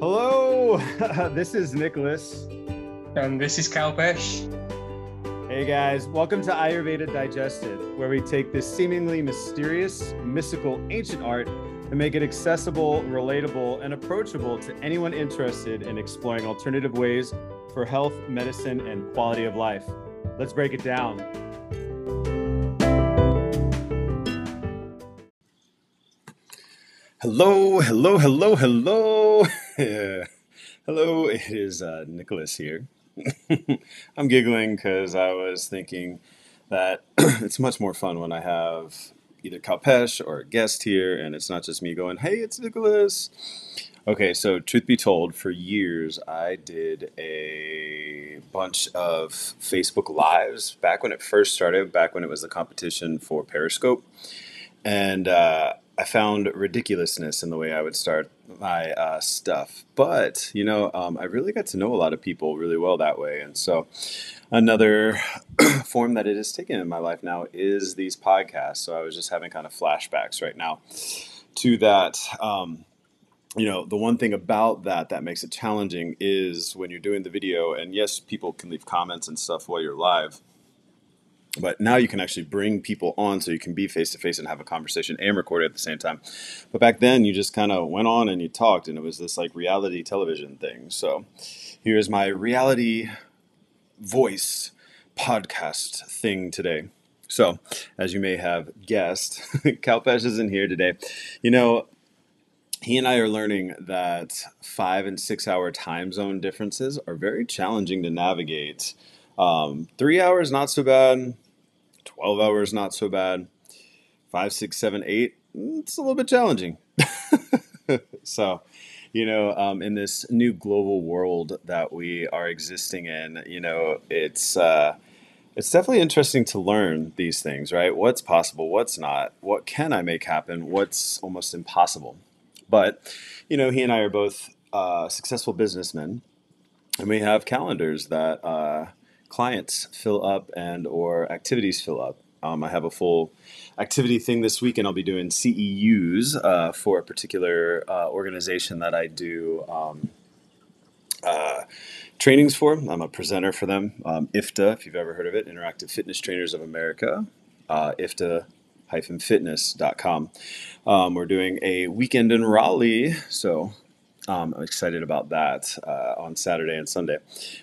Hello, this is Nicholas. And this is Kalpesh. Hey guys, welcome to Ayurveda Digested, where we take this seemingly mysterious, mystical, ancient art and make it accessible, relatable, and approachable to anyone interested in exploring alternative ways for health, medicine, and quality of life. Let's break it down. Hello, hello, hello, hello. hello, it is uh, Nicholas here. I'm giggling because I was thinking that it's much more fun when I have either Kalpesh or a guest here, and it's not just me going, "Hey, it's Nicholas." Okay, so truth be told, for years I did a bunch of Facebook Lives back when it first started, back when it was the competition for Periscope, and uh, I found ridiculousness in the way I would start my uh, stuff. But, you know, um, I really got to know a lot of people really well that way. And so, another form that it has taken in my life now is these podcasts. So, I was just having kind of flashbacks right now to that. Um, you know, the one thing about that that makes it challenging is when you're doing the video, and yes, people can leave comments and stuff while you're live but now you can actually bring people on so you can be face to face and have a conversation and record it at the same time. But back then, you just kind of went on and you talked, and it was this like reality television thing. So here's my reality voice podcast thing today. So, as you may have guessed, Kalpesh isn't here today. You know, he and I are learning that five and six hour time zone differences are very challenging to navigate um, three hours, not so bad. 12 hours, not so bad. Five, six, seven, eight, it's a little bit challenging. so, you know, um, in this new global world that we are existing in, you know, it's, uh, it's definitely interesting to learn these things, right? What's possible, what's not, what can I make happen, what's almost impossible. But, you know, he and I are both uh, successful businessmen, and we have calendars that uh, clients fill up and or activities fill up. Um, I have a full activity thing this week, and I'll be doing CEUs uh, for a particular uh, organization that I do um, uh, trainings for. I'm a presenter for them. Um, IFTA, if you've ever heard of it, Interactive Fitness Trainers of America, uh, IFTA fitness.com. Um, we're doing a weekend in Raleigh, so um, I'm excited about that uh, on Saturday and Sunday.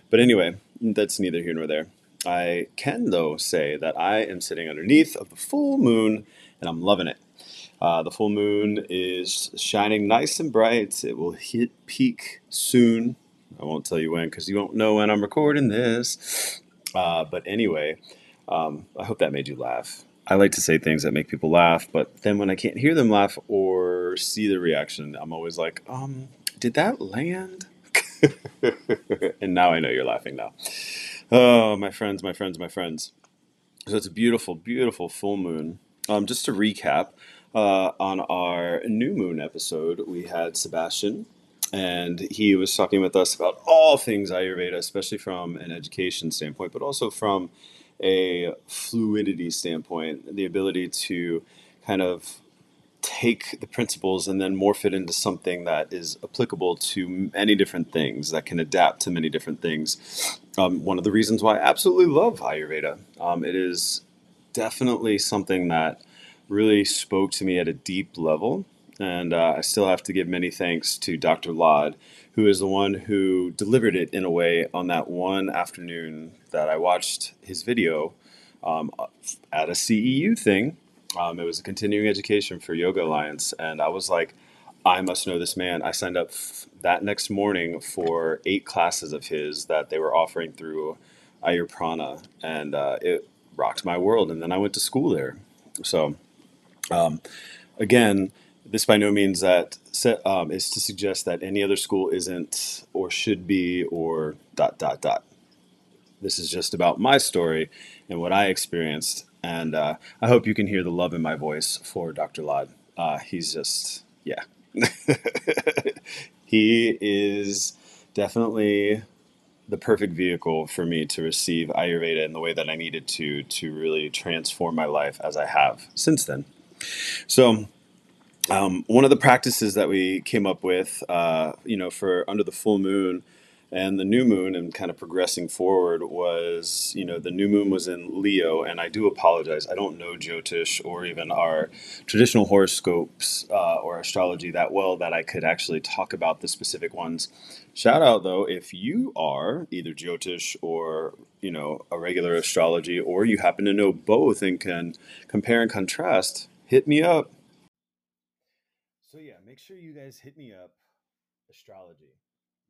But anyway, that's neither here nor there. I can, though, say that I am sitting underneath of the full moon and I'm loving it. Uh, the full moon is shining nice and bright. It will hit peak soon. I won't tell you when because you won't know when I'm recording this. Uh, but anyway, um, I hope that made you laugh. I like to say things that make people laugh, but then when I can't hear them laugh or see the reaction, I'm always like, um, did that land? and now I know you're laughing now. Oh, my friends, my friends, my friends. So it's a beautiful, beautiful full moon. Um, just to recap, uh, on our new moon episode, we had Sebastian, and he was talking with us about all things Ayurveda, especially from an education standpoint, but also from a fluidity standpoint, the ability to kind of take the principles and then morph it into something that is applicable to many different things that can adapt to many different things. Um, one of the reasons why I absolutely love Ayurveda. Um, it is definitely something that really spoke to me at a deep level. And uh, I still have to give many thanks to Dr. Lad, who is the one who delivered it in a way on that one afternoon that I watched his video um, at a CEU thing um, it was a continuing education for Yoga Alliance, and I was like, I must know this man. I signed up f- that next morning for eight classes of his that they were offering through Ayur Prana, and uh, it rocked my world. And then I went to school there. So, um, again, this by no means that um, is to suggest that any other school isn't or should be or dot dot dot. This is just about my story and what I experienced and uh, I hope you can hear the love in my voice for Dr. Lad. Uh, he's just, yeah. he is definitely the perfect vehicle for me to receive Ayurveda in the way that I needed to to really transform my life as I have since then. So, Um, one of the practices that we came up with, uh, you know, for under the full moon and the new moon and kind of progressing forward was, you know, the new moon was in Leo, and I do apologize. I don't know Jyotish or even our traditional horoscopes uh, or astrology that well that I could actually talk about the specific ones. Shout out though, if you are either Jyotish or, you know, a regular astrology, or you happen to know both and can compare and contrast, hit me up so yeah, make sure you guys hit me up. Astrology.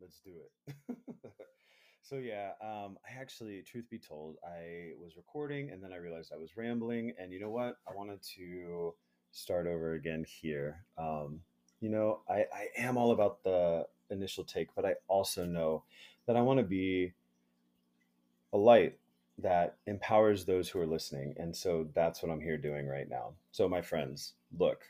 Let's do it. so yeah, um, I actually, truth be told, I was recording and then I realized I was rambling. And you know what? I wanted to start over again here. Um, you know, I, I am all about the initial take, but I also know that I want to be a light that empowers those who are listening. And so that's what I'm here doing right now. So, my friends, look,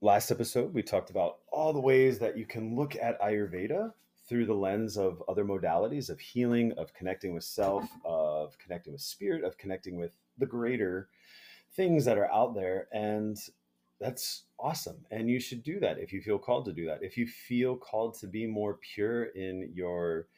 last episode, we talked about all the ways that you can look at Ayurveda through the lens of other modalities of healing, of connecting with self, of connecting with spirit, of connecting with the greater things that are out there. And that's awesome. And you should do that if you feel called to do that. If you feel called to be more pure in your,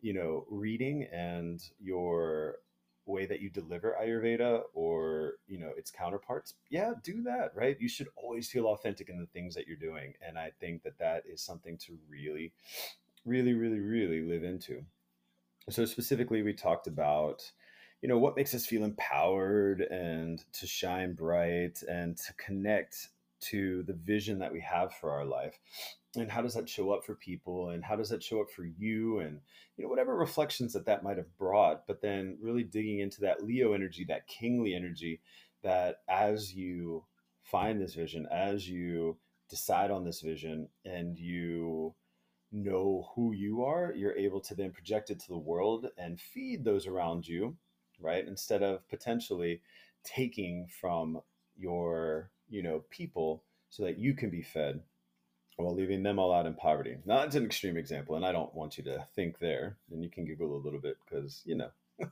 you know, reading and your way that you deliver ayurveda or mm-hmm. you know its counterparts yeah do that right? You should always feel authentic in the things that you're doing and i think that that is something to really really really really live into. So specifically we talked about you know what makes us feel empowered and to shine bright and to connect to the vision that we have for our life and how does that show up for people and how does that show up for you and you know whatever reflections that that might have brought but then really digging into that leo energy that kingly energy that as you find this vision as you decide on this vision and you know who you are you're able to then project it to the world and feed those around you right? Instead of potentially taking from your you know people so that you can be fed while leaving them all out in poverty. Now, that's an extreme example, and I don't want you to think there. And you can giggle a little bit because, you know.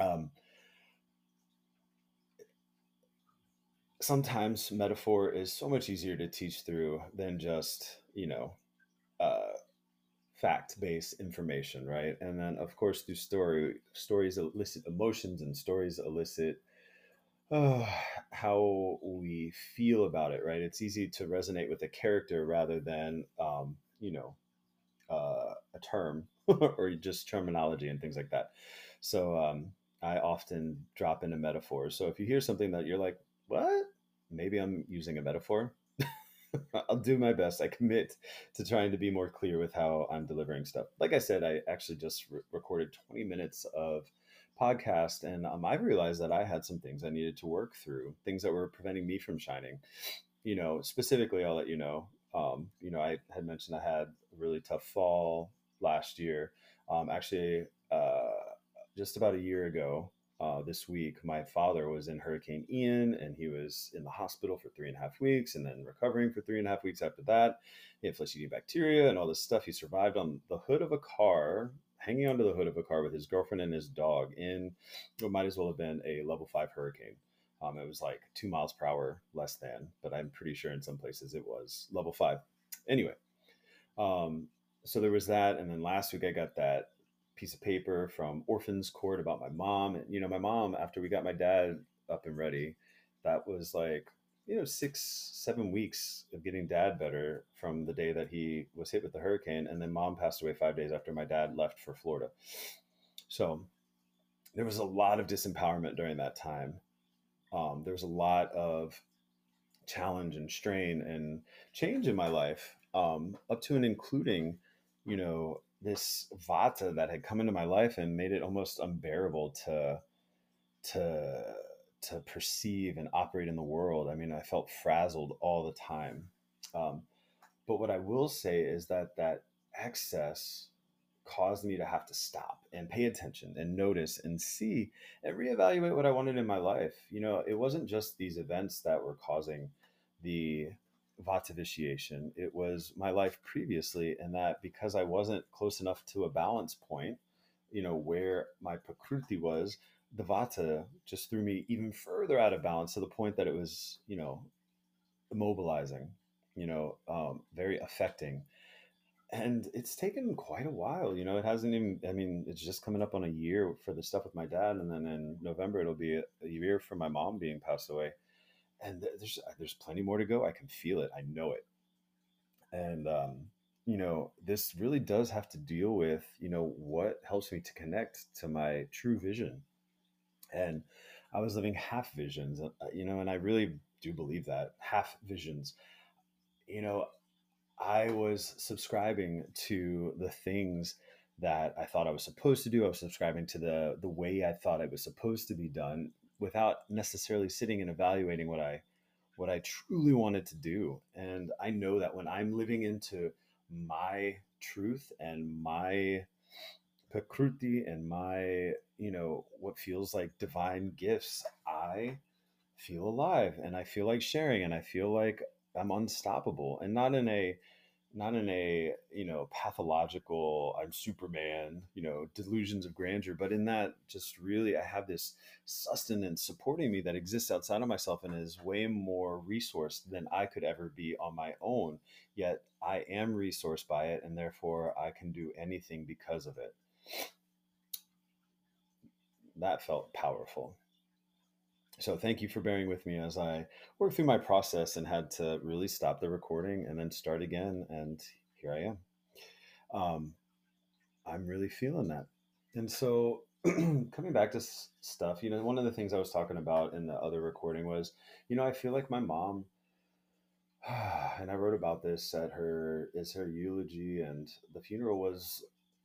um, sometimes metaphor is so much easier to teach through than just, you know, uh, fact-based information, right? And then, of course, through story, stories elicit emotions, and stories elicit how we feel about it, right? It's easy to resonate with a character rather than, um, you know, uh, a term or just terminology and things like that. So um, I often drop into metaphors. So if you hear something that you're like, what? Maybe I'm using a metaphor. I'll do my best. I commit to trying to be more clear with how I'm delivering stuff. Like I said, I actually just re- recorded 20 minutes of podcast and um, i realized that i had some things i needed to work through things that were preventing me from shining. You know specifically i'll let you know um, you know i had mentioned i had a really tough fall last year. Um, actually uh, just about a year ago uh, this week my father was in hurricane ian and he was in the hospital for three and a half weeks and then recovering for three and a half weeks after that. He had flesh eating bacteria and all this stuff. He survived on the hood of a car hanging onto the hood of a car with his girlfriend and his dog in what might as well have been a level five hurricane. Um, it was like two miles per hour less than, but I'm pretty sure in some places it was level five. Anyway, um, so there was that, and then last week I got that piece of paper from Orphans Court about my mom. And you know, my mom after we got my dad up and ready, that was like you know six seven weeks of getting dad better from the day that he was hit with the hurricane and then mom passed away five days after my dad left for florida. So there was a lot of disempowerment during that time. Um, there was a lot of challenge and strain and change in my life um, up to and including you know this vata that had come into my life and made it almost unbearable to to to perceive and operate in the world. I mean, I felt frazzled all the time. Um, but what I will say is that that excess caused me to have to stop and pay attention and notice and see and reevaluate what I wanted in my life. You know, it wasn't just these events that were causing the vata vitiation. It was my life previously, and that because I wasn't close enough to a balance point, you know, where my prakruti was, the vata just threw me even further out of balance to the point that it was, you know, immobilizing, you know, um, very affecting. And it's taken quite a while, you know. It hasn't even. I mean, it's just coming up on a year for the stuff with my dad, and then in November it'll be a, a year for my mom being passed away. And there's there's plenty more to go. I can feel it. I know it. And um, you know, this really does have to deal with, you know, what helps me to connect to my true vision. And I was living half visions, uh, you know, and I really do believe that half visions. You know, I was subscribing to the things that I thought I was supposed to do. I was subscribing to the the way I thought it was supposed to be done without necessarily sitting and evaluating what I what I truly wanted to do. And I know that when I'm living into my truth and my prakruti and my you know what feels like divine gifts i feel alive and i feel like sharing and i feel like i'm unstoppable and not in a not in a you know pathological i'm superman you know delusions of grandeur but in that just really i have this sustenance supporting me that exists outside of myself and is way more resourced than i could ever be on my own yet i am resourced by it and therefore i can do anything because of it that felt powerful so thank you for bearing with me as I worked through my process and had to really stop the recording and then start again. And here I am. Um, I'm really feeling that. And so coming back to s- stuff, you know, one of the things I was talking about in the other recording was, you know, I feel like my mom, and I wrote about this at her is her eulogy, and the funeral was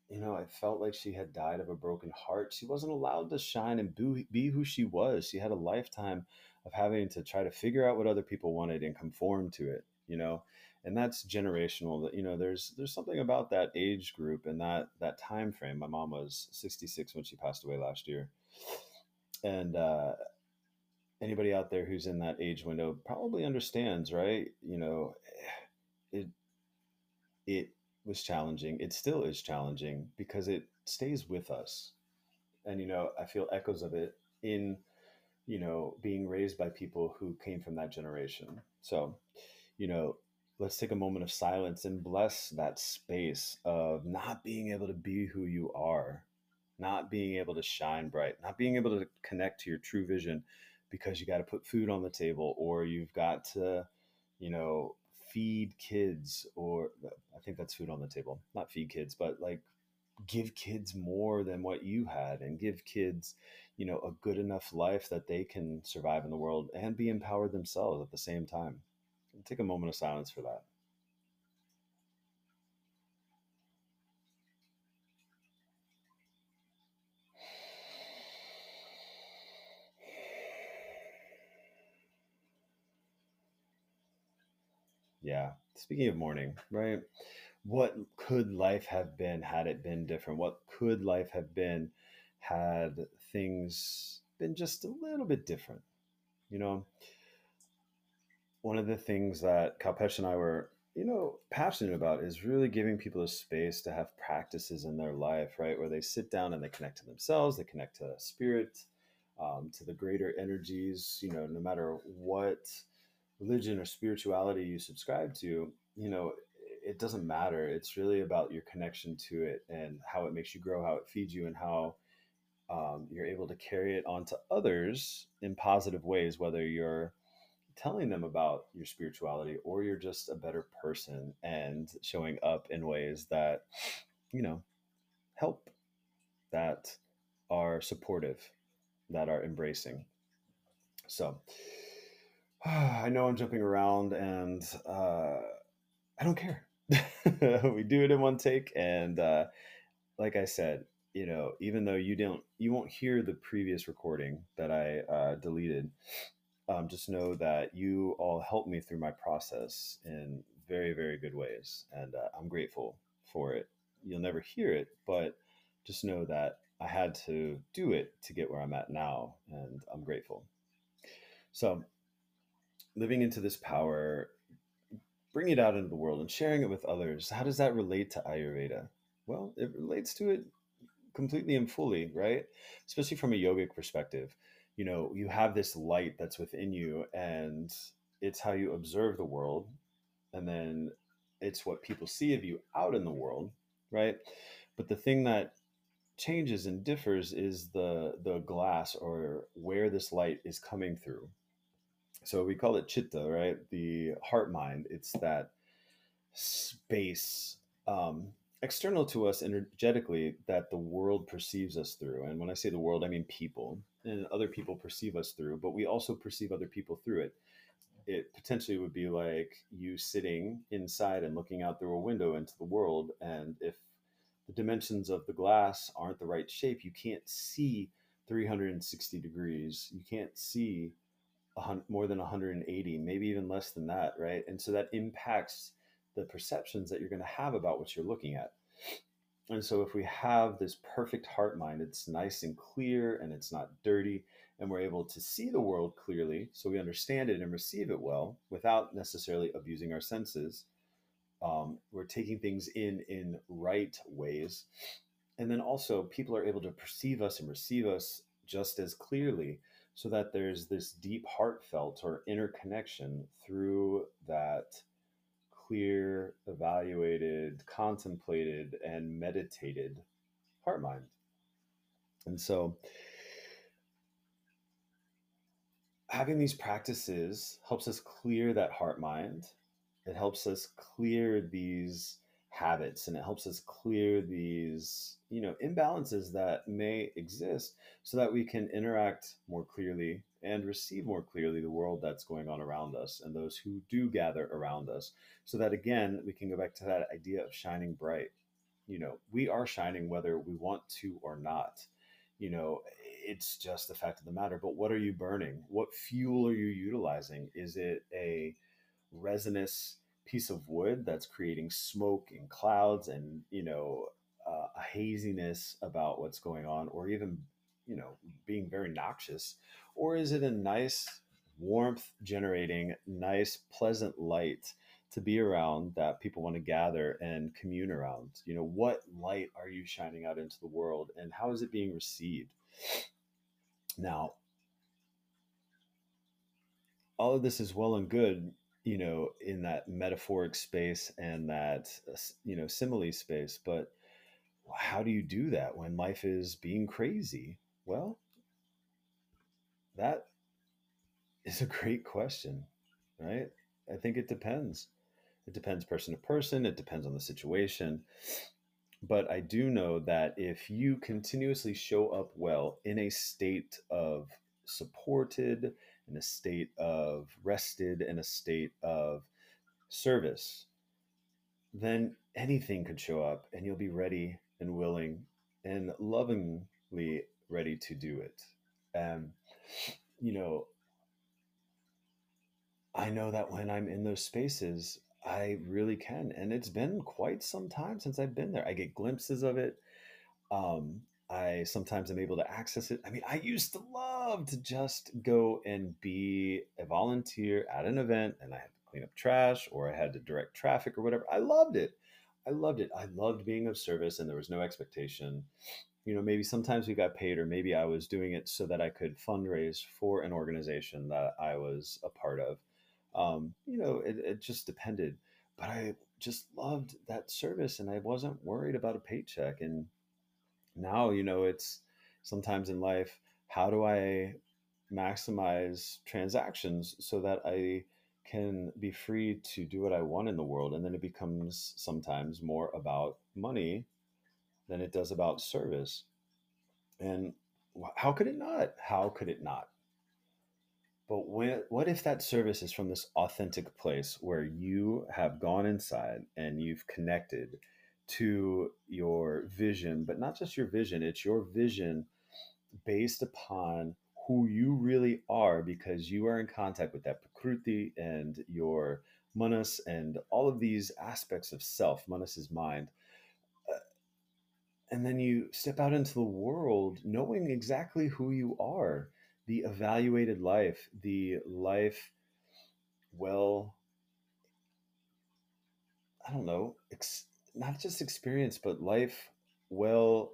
you know, I felt like she had died of a broken heart. She wasn't allowed to shine and be who she was. She had a lifetime of having to try to figure out what other people wanted and conform to it, you know, and that's generational. That you know, there's there's something about that age group and that that time frame. My mom was 66 when she passed away last year, and uh, anybody out there who's in that age window probably understands, right? You know, it it was challenging. It still is challenging because it stays with us. And, you know, I feel echoes of it in, you know, being raised by people who came from that generation. So, you know, let's take a moment of silence and bless that space of not being able to be who you are, not being able to shine bright, not being able to connect to your true vision because you got to put food on the table or you've got to, you know, feed kids or I think that's food on the table, not feed kids, but like give kids more than what you had and give kids, you know, a good enough life that they can survive in the world and be empowered themselves at the same time. Take a moment of silence for that. Yeah. Speaking of mourning, right? What could life have been had it been different? What could life have been had things been just a little bit different? You know, one of the things that Kalpesh and I were, you know, passionate about is really giving people a space to have practices in their life, right? Where they sit down and they connect to themselves, they connect to spirit, um, to the greater energies, you know, no matter what religion or spirituality you subscribe to, you know, it doesn't matter. It's really about your connection to it and how it makes you grow, how it feeds you, and how um, you're able to carry it on to others in positive ways, whether you're telling them about your spirituality or you're just a better person and showing up in ways that, you know, help, that are supportive, that are embracing. So, I know I'm jumping around and uh, I don't care. we do it in one take. And uh, like I said, you know, even though you don't, you won't hear the previous recording that I uh, deleted. Um, just know that you all helped me through my process in very, very good ways. And uh, I'm grateful for it. You'll never hear it, but just know that I had to do it to get where I'm at now. And I'm grateful. So, living into this power, bringing it out into the world and sharing it with others, how does that relate to Ayurveda? Well, it relates to it completely and fully, right? Especially from a yogic perspective. You know, you have this light that's within you, and it's how you observe the world. And then it's what people see of you out in the world, right? But the thing that changes and differs is the the glass or where this light is coming through. So we call it chitta, right? The heart mind. It's that space um, external to us energetically that the world perceives us through. And when I say the world, I mean people and other people perceive us through, but we also perceive other people through it. It potentially would be like you sitting inside and looking out through a window into the world. And if the dimensions of the glass aren't the right shape, you can't see 360 degrees. You can't see more than 180, maybe even less than that, right? And so that impacts the perceptions that you're going to have about what you're looking at. And so if we have this perfect heart mind, it's nice and clear and it's not dirty, and we're able to see the world clearly, so we understand it and receive it well without necessarily abusing our senses um, we're taking things in in right ways and then also people are able to perceive us and receive us just as clearly so that there's this deep heartfelt or inner connection through that clear evaluated contemplated and meditated heart mind. And so having these practices helps us clear that heart mind. It helps us clear these habits and it helps us clear these you know imbalances that may exist so that we can interact more clearly and receive more clearly the world that's going on around us and those who do gather around us. So that again we can go back to that idea of shining bright. You know we are shining whether we want to or not. You know it's just the fact of the matter but what are you burning? What fuel are you utilizing? Is it a resinous piece of wood that's creating smoke and clouds and you know uh, a haziness about what's going on or even you know being very noxious? Or is it a nice warmth generating nice pleasant light to be around that people want to gather and commune around? You know what light are you shining out into the world and how is it being received? Now all of this is well and good you know, in that metaphoric space and that, uh, you know, simile space. But how do you do that when life is being crazy? Well, that is a great question, right? I think it depends. It depends person to person, it depends on the situation. But I do know that if you continuously show up well in a state of supported in a state of rested, in a state of service, then anything could show up and you'll be ready and willing and lovingly ready to do it. And, you know, I know that when I'm in those spaces, I really can. And it's been quite some time since I've been there. I get glimpses of it. Um, I sometimes am able to access it. I mean, I used to love to just go and be a volunteer at an event and I had to clean up trash or I had to direct traffic or whatever. I loved it. I loved it. I loved being of service and there was no expectation. You know, maybe sometimes we got paid or maybe I was doing it so that I could fundraise for an organization that I was a part of. Um, you know, it, it just depended. But I just loved that service and I wasn't worried about a paycheck. And now you know it's sometimes in life how do i maximize transactions so that i can be free to do what i want in the world? And then it becomes sometimes more about money than it does about service. And how could it not? How could it not? But when, what if that service is from this authentic place where you have gone inside and you've connected to your vision, but not just your vision, it's your vision based upon who you really are because you are in contact with that prakruti and your manas and all of these aspects of self. Manas is mind. Uh, and then you step out into the world knowing exactly who you are the evaluated life, the life well, I don't know, ex- not just experience, but life well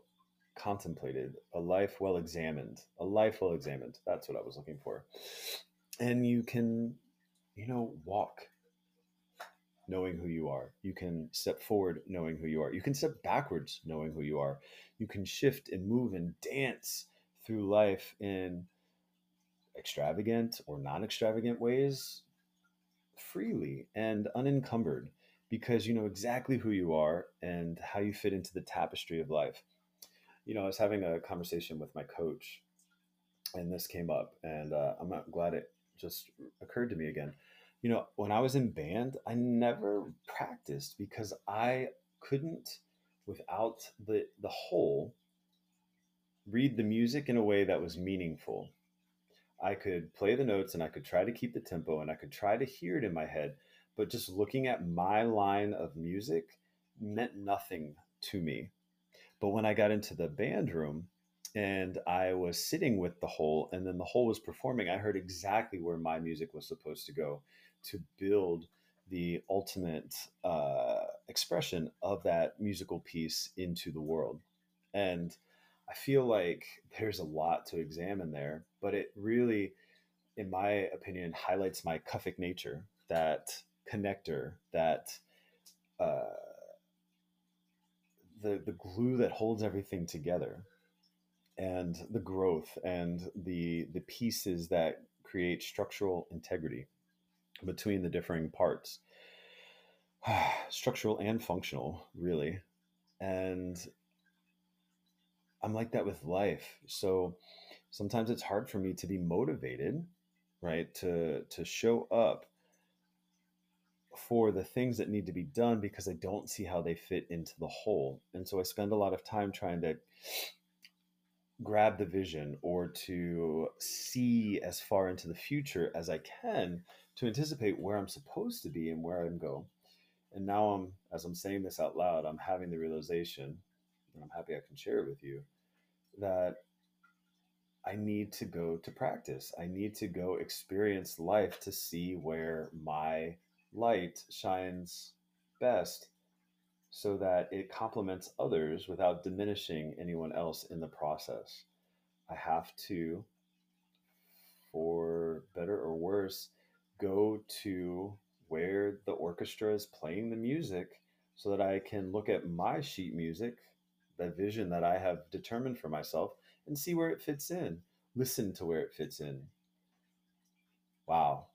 contemplated, a life well examined, a life well examined. That's what I was looking for. And you can, you know, walk knowing who you are. You can step forward knowing who you are. You can step backwards knowing who you are. You can shift and move and dance through life in extravagant or non extravagant ways freely and unencumbered because you know exactly who you are and how you fit into the tapestry of life. You know, I was having a conversation with my coach and this came up, and uh, I'm glad it just occurred to me again you know, when I was in band, I never practiced because I couldn't, without the the whole, read the music in a way that was meaningful. I could play the notes and I could try to keep the tempo and I could try to hear it in my head, but just looking at my line of music meant nothing to me. But when I got into the band room, and I was sitting with the whole, and then the whole was performing. I heard exactly where my music was supposed to go to build the ultimate uh, expression of that musical piece into the world. And I feel like there's a lot to examine there, but it really, in my opinion, highlights my Kaphic nature, that connector, that uh, the the glue that holds everything together, and the growth and the the pieces that create structural integrity between the differing parts. Structural and functional really. And i'm like that with life. So sometimes it's hard for me to be motivated right to to show up for the things that need to be done because i don't see how they fit into the whole and so i spend a lot of time trying to grab the vision or to see as far into the future as I can to anticipate where I'm supposed to be and where I'm going. And now I'm, as I'm saying this out loud, I'm having the realization, and I'm happy I can share it with you, that I need to go to practice. I need to go experience life to see where my light shines best so that it complements others without diminishing anyone else in the process. I have to, for better or worse, go to where the orchestra is playing the music so that I can look at my sheet music, the vision that I have determined for myself, and see where it fits in. Listen to where it fits in. Wow.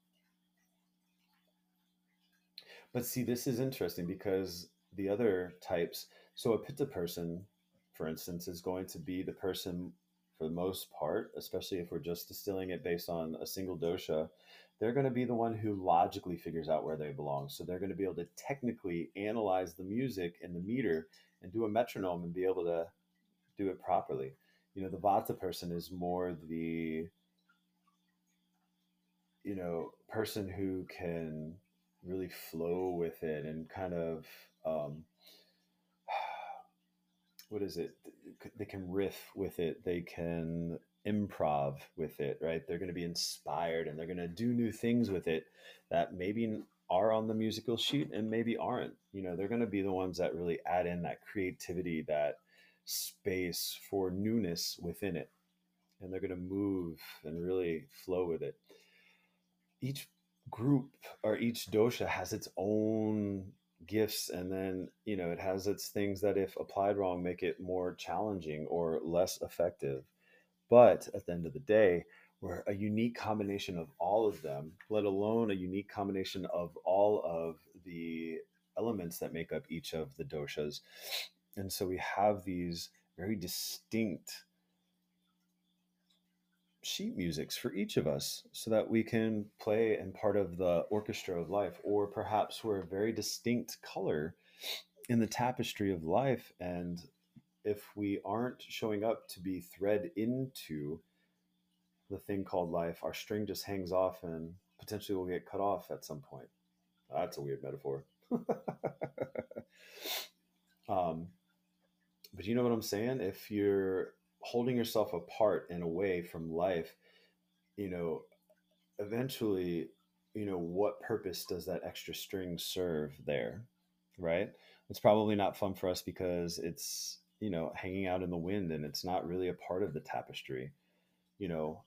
But see, this is interesting because the other types. So a pitta person, for instance, is going to be the person for the most part, especially if we're just distilling it based on a single dosha, they're going to be the one who logically figures out where they belong. So they're going to be able to technically analyze the music and the meter and do a metronome and be able to do it properly. You know, the vata person is more the you know person who can really flow with it and kind of um, what is it? They can riff with it. They can improv with it, right? They're going to be inspired and they're going to do new things with it that maybe are on the musical sheet and maybe aren't. You know, they're going to be the ones that really add in that creativity, that space for newness within it. And they're going to move and really flow with it. Each group or each dosha has its own gifts and then you know it has its things that if applied wrong make it more challenging or less effective. But at the end of the day we're a unique combination of all of them let alone a unique combination of all of the elements that make up each of the doshas. And so we have these very distinct sheet musics for each of us so that we can play and part of the orchestra of life or perhaps we're a very distinct color in the tapestry of life. And if we aren't showing up to be thread into the thing called life our string just hangs off and potentially will get cut off at some point. That's a weird metaphor. Um, but you know what i'm saying? If you're holding yourself apart and away from life, you know, eventually, you know, what purpose does that extra string serve there? Right? It's probably not fun for us because it's you know, hanging out in the wind and it's not really a part of the tapestry. You know,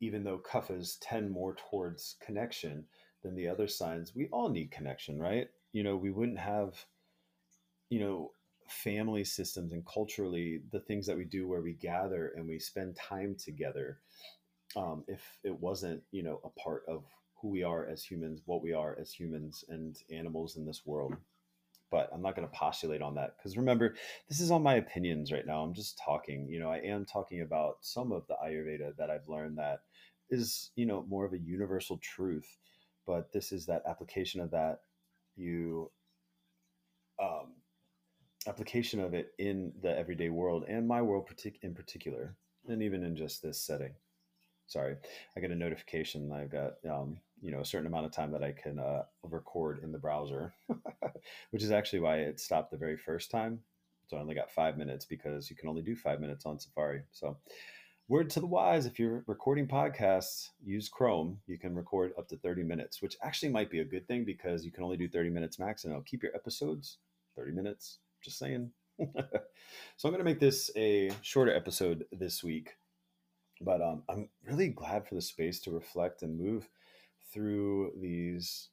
even though kaphas tend more towards connection than the other signs, we all need connection, right? You know, we wouldn't have, you know, family systems and culturally the things that we do where we gather and we spend time together um, if it wasn't, you know, a part of who we are as humans, what we are as humans and animals in this world but I'm not going to postulate on that because remember, this is all my opinions right now. I'm just talking. You know, I am talking about some of the Ayurveda that I've learned that is, you know, more of a universal truth. But this is that application of that you um, application of it in the everyday world and my world partic- in particular, and even in just this setting. Sorry, I get a notification. I've got um, you know a certain amount of time that I can uh, record in the browser, which is actually why it stopped the very first time. So I only got five minutes because you can only do five minutes on Safari. So word to the wise, if you're recording podcasts, use Chrome. You can record up to 30 minutes, which actually might be a good thing because you can only do 30 minutes max and it'll keep your episodes 30 minutes. Just saying. so I'm going to make this a shorter episode this week. But um, I'm really glad for the space to reflect and move through these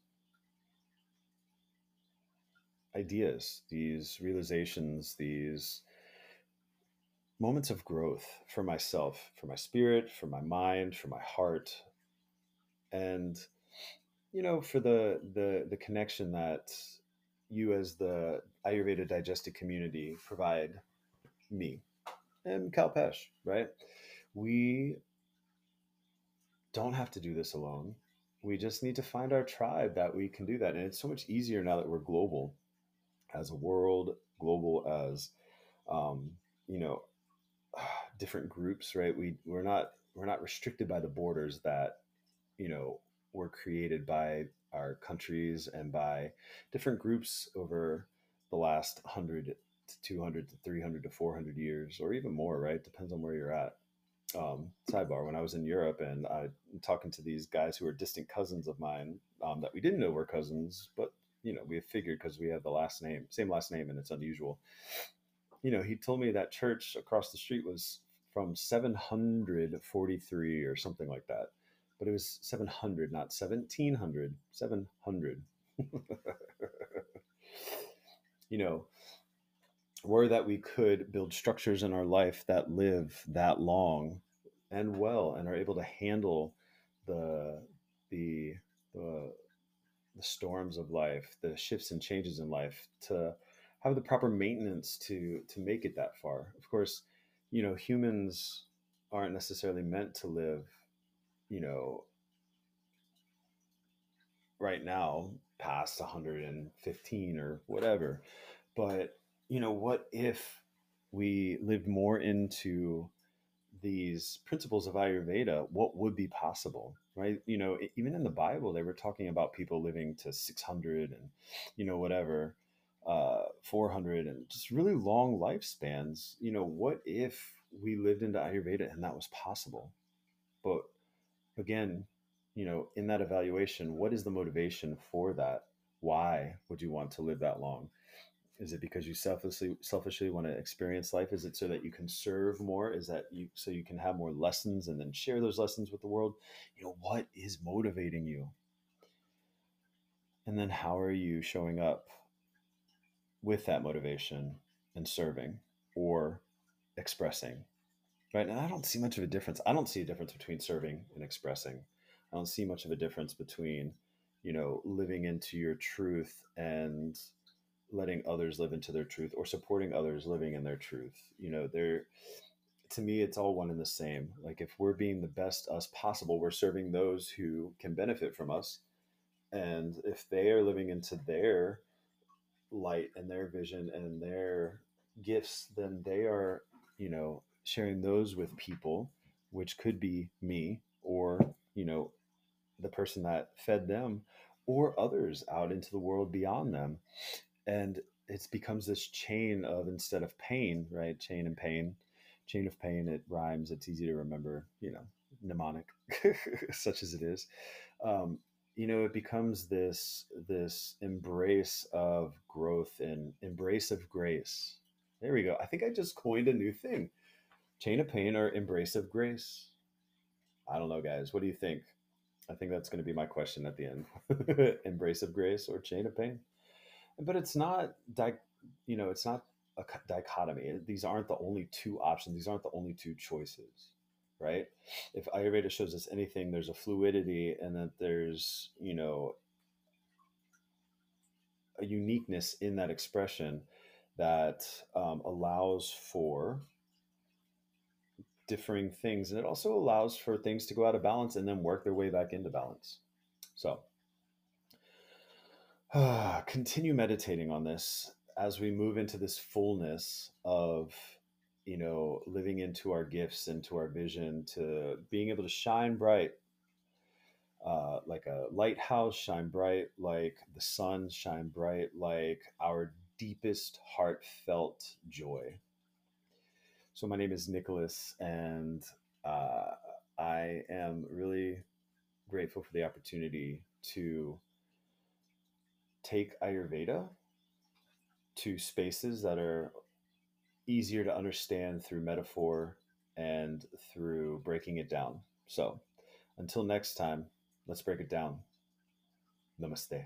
ideas, these realizations, these moments of growth for myself, for my spirit, for my mind, for my heart, and you know, for the the the connection that you as the Ayurveda Digested community provide me and Kalpesh, right? We don't have to do this alone we just need to find our tribe that we can do that. And it's so much easier now that we're global as a world, global as, um, you know, different groups, right? We, we're not, we're not restricted by the borders that, you know, were created by our countries and by different groups over the last 100 to 200 to 300 to 400 years or even more, right? Depends on where you're at um, sidebar when I was in Europe and I'm talking to these guys who are distant cousins of mine um, that we didn't know were cousins, but you know we have figured because we have the last name, same last name, and it's unusual. You know, he told me that church across the street was from 743 or something like that, but it was 700, not 1700, 700. you know, were that we could build structures in our life that live that long and well and are able to handle the the the, the storms of life the shifts and changes in life to have the proper maintenance to to make it that far of course you know humans aren't necessarily meant to live you know right now past 115 or whatever but you know, what if we lived more into these principles of Ayurveda? What would be possible, right? You know, even in the Bible, they were talking about people living to 600 and, you know, whatever, uh, 400 and just really long lifespans. You know, what if we lived into Ayurveda and that was possible? But again, you know, in that evaluation, what is the motivation for that? Why would you want to live that long? Is it because you selfishly selfishly want to experience life? Is it so that you can serve more? Is that you so you can have more lessons and then share those lessons with the world? You know, what is motivating you? And then how are you showing up with that motivation and serving or expressing? Right. And I don't see much of a difference. I don't see a difference between serving and expressing. I don't see much of a difference between, you know, living into your truth and letting others live into their truth or supporting others living in their truth. You know, they're to me it's all one and the same. Like if we're being the best us possible, we're serving those who can benefit from us. And if they are living into their light and their vision and their gifts, then they are, you know, sharing those with people, which could be me or, you know, the person that fed them or others out into the world beyond them. And it becomes this chain of instead of pain right chain and pain chain of pain it rhymes it's easy to remember you know mnemonic such as it is. Um, you know it becomes this this embrace of growth and embrace of grace. There we go. I think I just coined a new thing chain of pain or embrace of grace. I don't know, guys. What do you think? I think that's going to be my question at the end embrace of grace or chain of pain. But it's not, di- you know, it's not a dichotomy. These aren't the only two options. These aren't the only two choices, right? If Ayurveda shows us anything, there's a fluidity and that there's, you know, a uniqueness in that expression that um, allows for differing things. And it also allows for things to go out of balance and then work their way back into balance. So, uh, continue meditating on this as we move into this fullness of you know living into our gifts into our vision to being able to shine bright uh, like a lighthouse shine bright like the sun shine bright like our deepest heartfelt joy so my name is nicholas and uh, i am really grateful for the opportunity to take ayurveda to spaces that are easier to understand through metaphor and through breaking it down. So until next time, let's break it down. Namaste.